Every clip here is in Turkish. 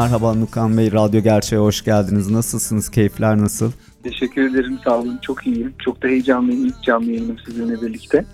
Merhaba Nukan Bey, Radyo Gerçeğe hoş geldiniz. Nasılsınız? Keyifler nasıl? Teşekkür ederim, sağ olun. Çok iyiyim. Çok da heyecanlıyım. İlk canlı yayınım sizinle birlikte.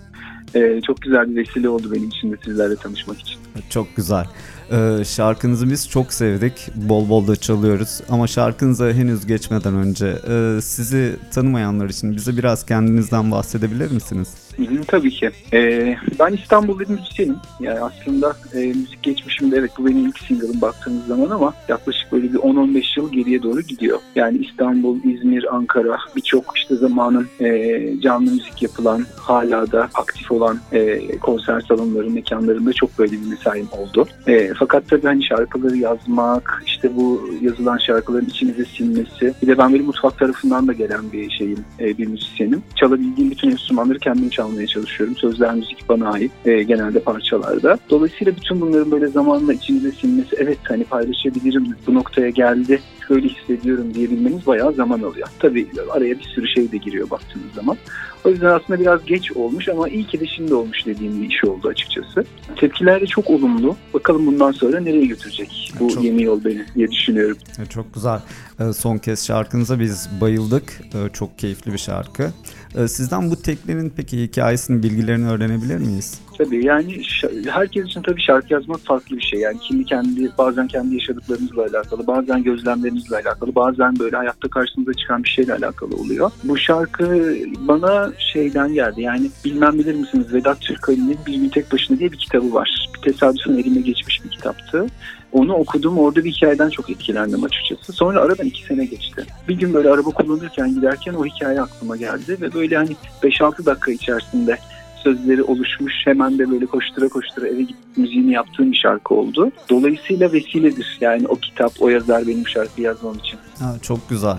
Ee, çok güzel bir vesile oldu benim için de sizlerle tanışmak için. Çok güzel. Ee, şarkınızı biz çok sevdik. Bol bol da çalıyoruz. Ama şarkınıza henüz geçmeden önce e, sizi tanımayanlar için bize biraz kendinizden bahsedebilir misiniz? Hı hı, tabii ki. Ee, ben İstanbul'da bir müzisyenim. Yani aslında e, müzik geçmişimde evet bu benim ilk single'ım baktığınız zaman ama yaklaşık böyle bir 10-15 yıl geriye doğru gidiyor. Yani İstanbul, İzmir, Ankara birçok işte zamanın e, canlı müzik yapılan, hala da aktif olan e, konser salonları, mekanlarında çok böyle bir mesaim oldu. E, fakat tabii hani şarkıları yazmak, işte bu yazılan şarkıların içimize sinmesi. Bir de ben böyle mutfak tarafından da gelen bir şeyim, e, bir müzisyenim. Çalabildiğim bütün enstrümanları kendim çalmaya çalışıyorum. Sözler müzik bana ait e, genelde parçalarda. Dolayısıyla bütün bunların böyle zamanla içimize sinmesi, evet hani paylaşabilirim, bu noktaya geldi, böyle hissediyorum diyebilmeniz bayağı zaman alıyor. Tabii araya bir sürü şey de giriyor baktığınız zaman. O yüzden aslında biraz geç olmuş ama iyi ki de şimdi olmuş dediğim bir iş oldu açıkçası. Tepkiler de çok olumlu. Bakalım bundan sonra nereye götürecek bu çok, yeni yol beni diye düşünüyorum. Çok güzel. Ee, son kez şarkınıza biz bayıldık. Ee, çok keyifli bir şarkı. Ee, sizden bu teklerin peki hikayesini, bilgilerini öğrenebilir miyiz? Tabii yani herkes için tabii şarkı yazmak farklı bir şey. Yani kimi kendi bazen kendi yaşadıklarımızla alakalı, bazen gözlemlerimizle alakalı, bazen böyle hayatta karşımıza çıkan bir şeyle alakalı oluyor. Bu şarkı bana şeyden geldi. Yani bilmem bilir misiniz Vedat Türkali'nin Bir Gün Tek Başına diye bir kitabı var. Bir tesadüfen elime geçmiş bir kitaptı. Onu okudum. Orada bir hikayeden çok etkilendim açıkçası. Sonra aradan iki sene geçti. Bir gün böyle araba kullanırken giderken o hikaye aklıma geldi ve böyle hani 5-6 dakika içerisinde sözleri oluşmuş. Hemen de böyle koştura koştura eve gidip müziğini yaptığım bir şarkı oldu. Dolayısıyla vesiledir. Yani o kitap, o yazar benim şarkı yazmam için. Ha, çok güzel.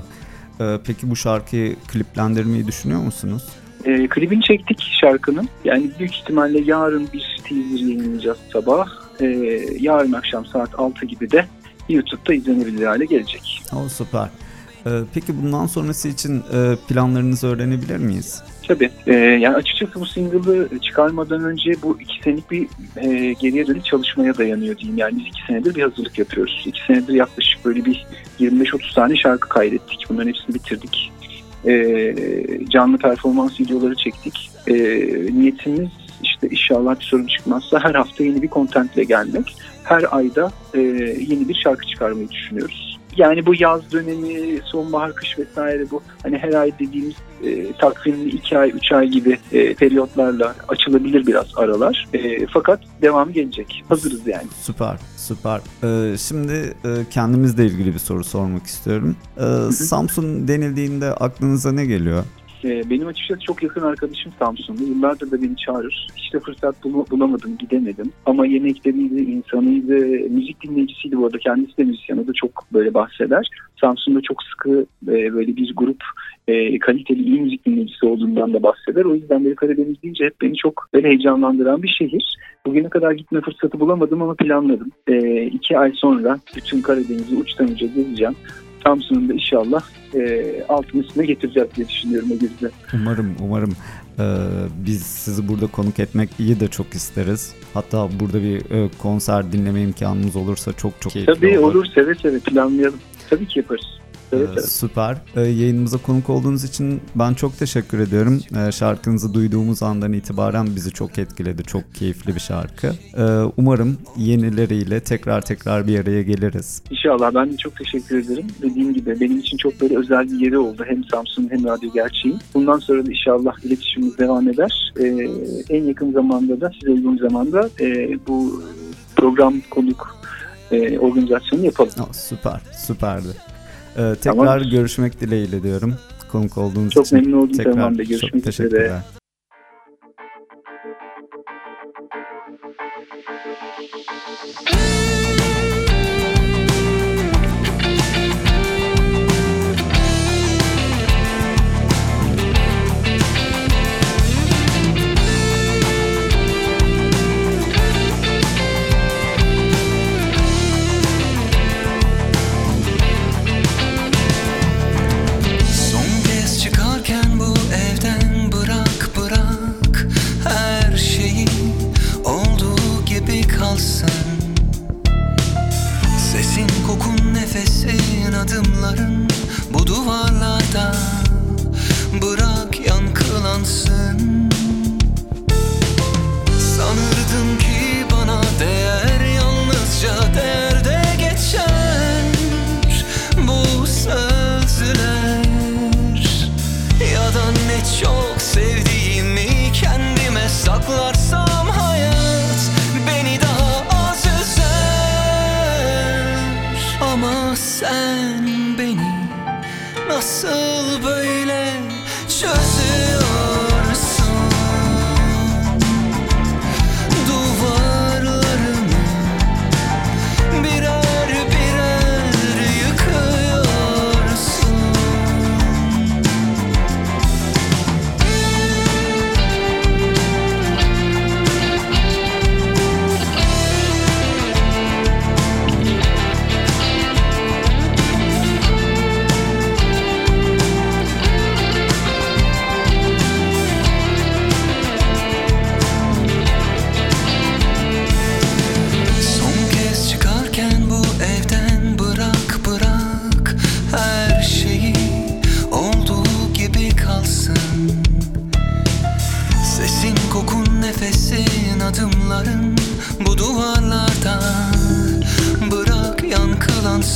Ee, peki bu şarkıyı kliplendirmeyi düşünüyor musunuz? E, klibini çektik şarkının. Yani büyük ihtimalle yarın bir teaser yayınlayacağız sabah. E, yarın akşam saat 6 gibi de YouTube'da izlenebilir hale gelecek. O süper. Ee, peki bundan sonrası için e, planlarınızı öğrenebilir miyiz? Tabii. Ee, yani açıkçası bu single'ı çıkarmadan önce bu iki senelik bir e, geriye dönük çalışmaya dayanıyor diyeyim. Yani biz iki senedir bir hazırlık yapıyoruz. İki senedir yaklaşık böyle bir 25-30 tane şarkı kaydettik. Bunların hepsini bitirdik. Ee, canlı performans videoları çektik. Ee, niyetimiz işte inşallah bir sorun çıkmazsa her hafta yeni bir kontentle gelmek. Her ayda e, yeni bir şarkı çıkarmayı düşünüyoruz yani bu yaz dönemi, sonbahar, kış vesaire bu hani her ay dediğimiz e, takvimli iki ay, üç ay gibi e, periyotlarla açılabilir biraz aralar. E, fakat devamı gelecek. Hazırız yani. Süper, süper. Ee, şimdi e, kendimizle ilgili bir soru sormak istiyorum. Ee, Samsun denildiğinde aklınıza ne geliyor? Ee, benim açıkçası çok yakın arkadaşım Samsun'da. Yıllardır da beni çağırır. İşte fırsat bul bulamadım, gidemedim. Ama yemekleriydi, insanıydı, müzik dinleyicisiydi bu arada. Kendisi de müzisyen, o da çok böyle bahseder. Samsun'da çok sıkı e, böyle bir grup e, kaliteli iyi müzik dinleyicisi olduğundan da bahseder. O yüzden böyle Karadeniz deyince hep beni çok böyle heyecanlandıran bir şehir. Bugüne kadar gitme fırsatı bulamadım ama planladım. E, iki ay sonra bütün Karadeniz'i uçtan uca gezeceğim. Samsun'un da inşallah e, altın üstüne getireceğiz diye düşünüyorum o gezide. Umarım, umarım. Ee, biz sizi burada konuk etmek iyi de çok isteriz. Hatta burada bir e, konser dinleme imkanımız olursa çok çok keyifli Tabii olur. olur seve seve planlayalım. Tabii ki yaparız. Ee, süper. Ee, yayınımıza konuk olduğunuz için ben çok teşekkür ediyorum. Ee, şarkınızı duyduğumuz andan itibaren bizi çok etkiledi. Çok keyifli bir şarkı. Ee, umarım yenileriyle tekrar tekrar bir araya geliriz. İnşallah ben de çok teşekkür ederim. Dediğim gibi benim için çok böyle özel bir yeri oldu. Hem Samsun hem Radyo Gerçeğin. Bundan sonra da inşallah iletişimimiz devam eder. Ee, en yakın zamanda da size uygun zamanda e, bu program konuk e, organizasyonu yapalım. Oh, süper, süperdi. Ee, tekrar tamam. görüşmek dileğiyle diyorum. Konuk olduğunuz çok için. Çok memnun oldum tekrar, Teoman Görüşmek çok teşekkürler. üzere.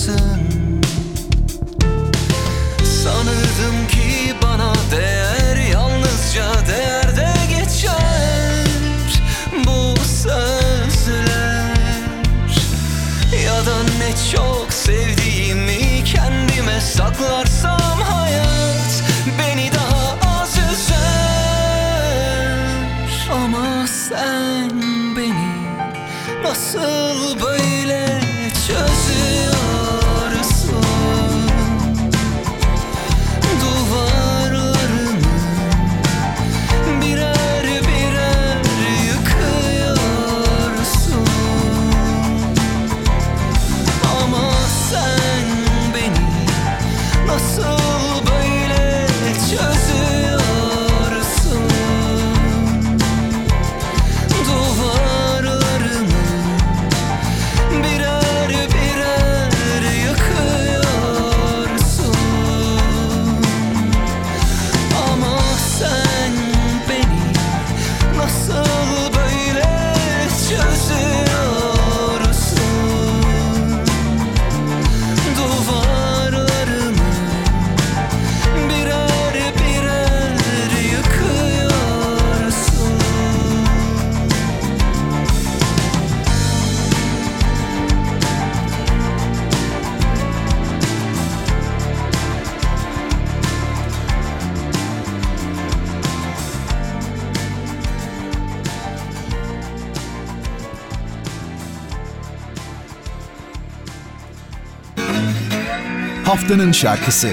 listen. Haftanın Şarkısı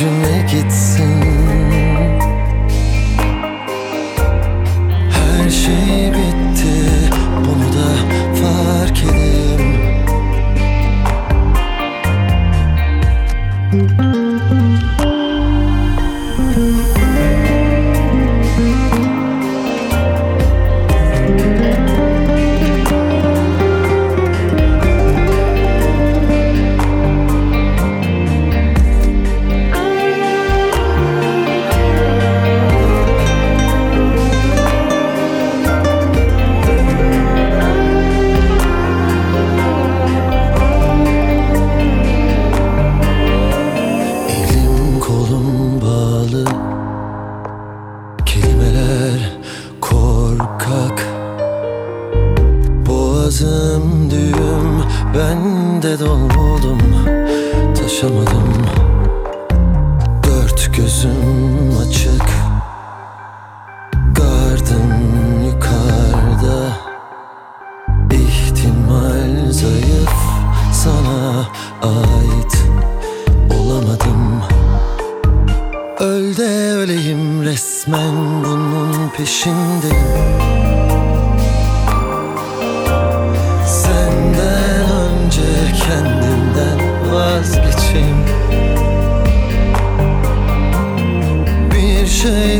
you make it Taşamadım Dört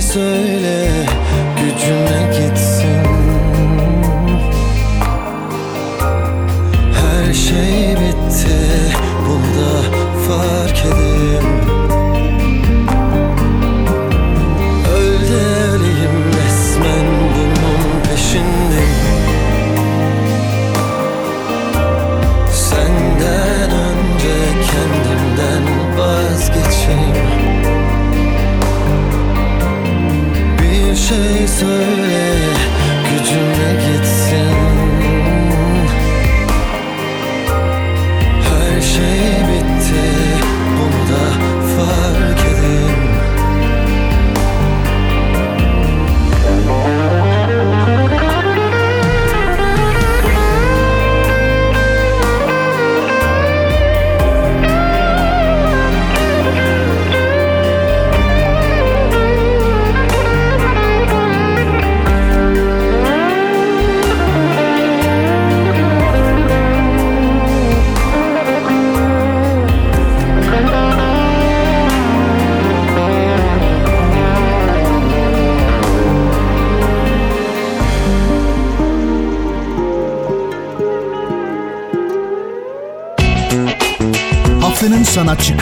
şey söyle Haftanın sanatçı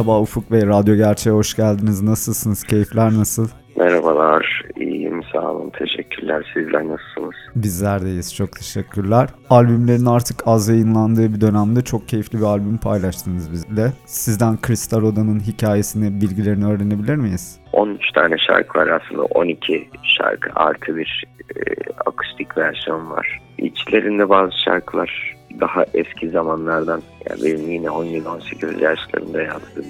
Merhaba Ufuk Bey, Radyo Gerçeğe hoş geldiniz. Nasılsınız? Keyifler nasıl? Merhabalar, iyiyim sağ olun, teşekkürler. Sizler nasılsınız? Bizler deyiz, çok teşekkürler. Albümlerin artık az yayınlandığı bir dönemde çok keyifli bir albüm paylaştınız bizle. Sizden Kristal Oda'nın hikayesini, bilgilerini öğrenebilir miyiz? 13 tane şarkı var aslında, 12 şarkı artı bir e, akustik versiyon var. İçlerinde bazı şarkılar daha eski zamanlardan, yani benim yine 17-18 yaşlarında yazdığım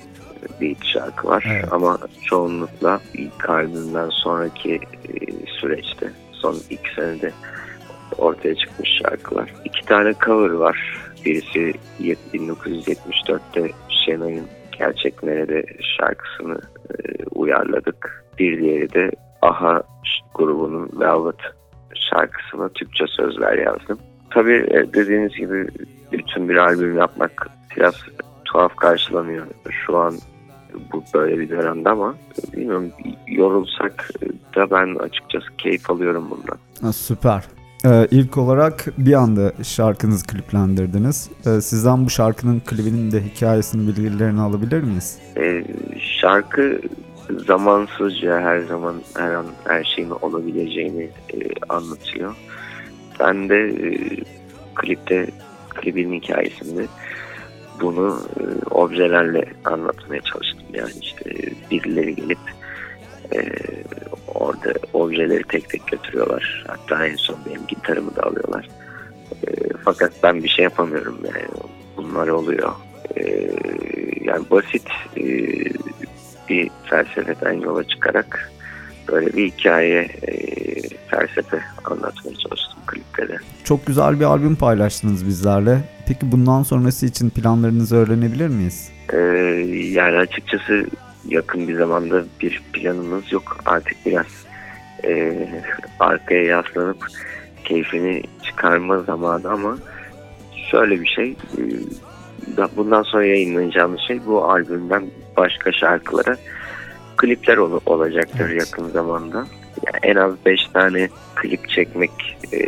bir şarkı var. Evet. Ama çoğunlukla ilk albümden sonraki e, süreçte, son iki senede ortaya çıkmış şarkılar. İki tane cover var. Birisi 1974'te Şenay'ın Gerçek Nerede şarkısını e, uyarladık. Bir diğeri de Aha grubunun Velvet şarkısına Türkçe sözler yazdım. Tabii e, dediğiniz gibi bütün bir albüm yapmak biraz tuhaf karşılanıyor şu an bu böyle bir dönemde ama bilmiyorum yorulsak da ben açıkçası keyif alıyorum bundan. Ha, süper. Ee, ilk olarak bir anda şarkınızı kliplendirdiniz. Ee, sizden bu şarkının klibinin de hikayesini, bilgilerini alabilir miyiz? Ee, şarkı zamansızca her zaman her an her şeyin olabileceğini e, anlatıyor. Ben de e, klipte klibin hikayesinde bunu e, objelerle anlatmaya çalıştım. Yani işte birileri gelip e, orada objeleri tek tek götürüyorlar. Hatta en son benim gitarımı da alıyorlar. E, fakat ben bir şey yapamıyorum yani. Bunlar oluyor. E, yani basit e, bir felsefeden yola çıkarak böyle bir hikaye e, felsefe anlatmaya çalıştım klipte de. Çok güzel bir albüm paylaştınız bizlerle. Peki bundan sonrası için planlarınızı öğrenebilir miyiz? Ee, yani açıkçası yakın bir zamanda bir planımız yok. Artık biraz e, arkaya yaslanıp keyfini çıkarma zamanı ama şöyle bir şey e, bundan sonra yayınlayacağımız şey bu albümden başka şarkılara klipler ol- olacaktır evet. yakın zamanda. Yani en az 5 tane klip çekmek e,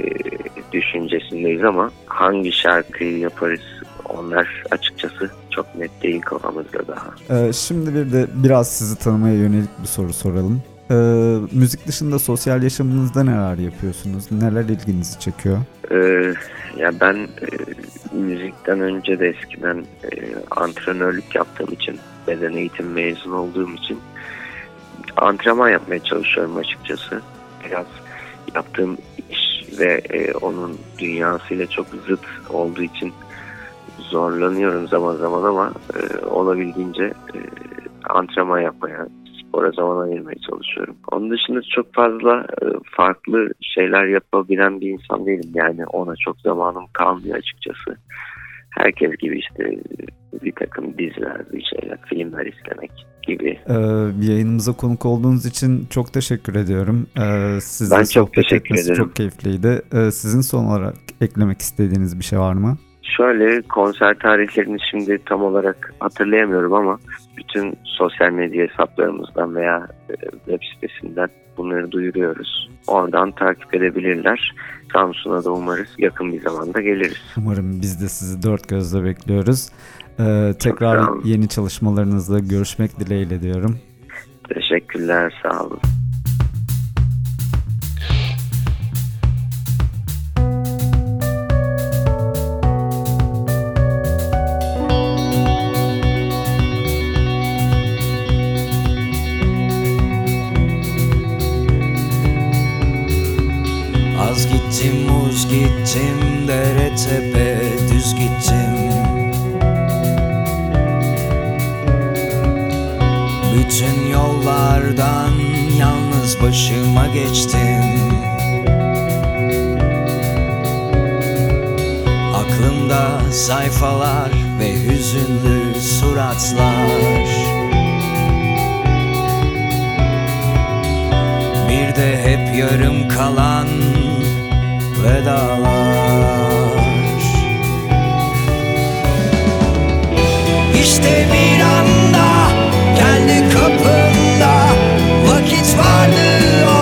düşüncesindeyiz ama hangi şarkıyı yaparız onlar açıkçası çok net değil kafamızda daha. Ee, şimdi bir de biraz sizi tanımaya yönelik bir soru soralım. Ee, müzik dışında sosyal yaşamınızda neler yapıyorsunuz? Neler ilginizi çekiyor? Ee, ya ben e, müzikten önce de eskiden e, antrenörlük yaptığım için, beden eğitim mezun olduğum için antrenman yapmaya çalışıyorum açıkçası. Biraz yaptığım iş ve e, onun dünyasıyla çok zıt olduğu için zorlanıyorum zaman zaman ama e, olabildiğince e, antrenman yapmaya, spora zaman ayırmaya çalışıyorum. Onun dışında çok fazla e, farklı şeyler yapabilen bir insan değilim. Yani ona çok zamanım kalmıyor açıkçası. Herkes gibi işte bir takım diziler, bir şeyler, filmler izlemek gibi. Ee, yayınımıza konuk olduğunuz için çok teşekkür ediyorum. Ee, sizle ben çok teşekkür ederim. çok keyifliydi. Ee, sizin son olarak eklemek istediğiniz bir şey var mı? Şöyle konser tarihlerini şimdi tam olarak hatırlayamıyorum ama bütün sosyal medya hesaplarımızdan veya e, web sitesinden bunları duyuruyoruz. Oradan takip edebilirler. Samsun'a da umarız yakın bir zamanda geliriz. Umarım biz de sizi dört gözle bekliyoruz. Ee, tekrar yeni çalışmalarınızla görüşmek dileğiyle diyorum. Teşekkürler, sağ olun. Gittim Bütün yollardan yalnız başıma geçtim. Aklımda sayfalar ve hüzünlü suratlar. Bir de hep yarım kalan vedalar İşte bir anda geldi kapımda Vakit vardı oysa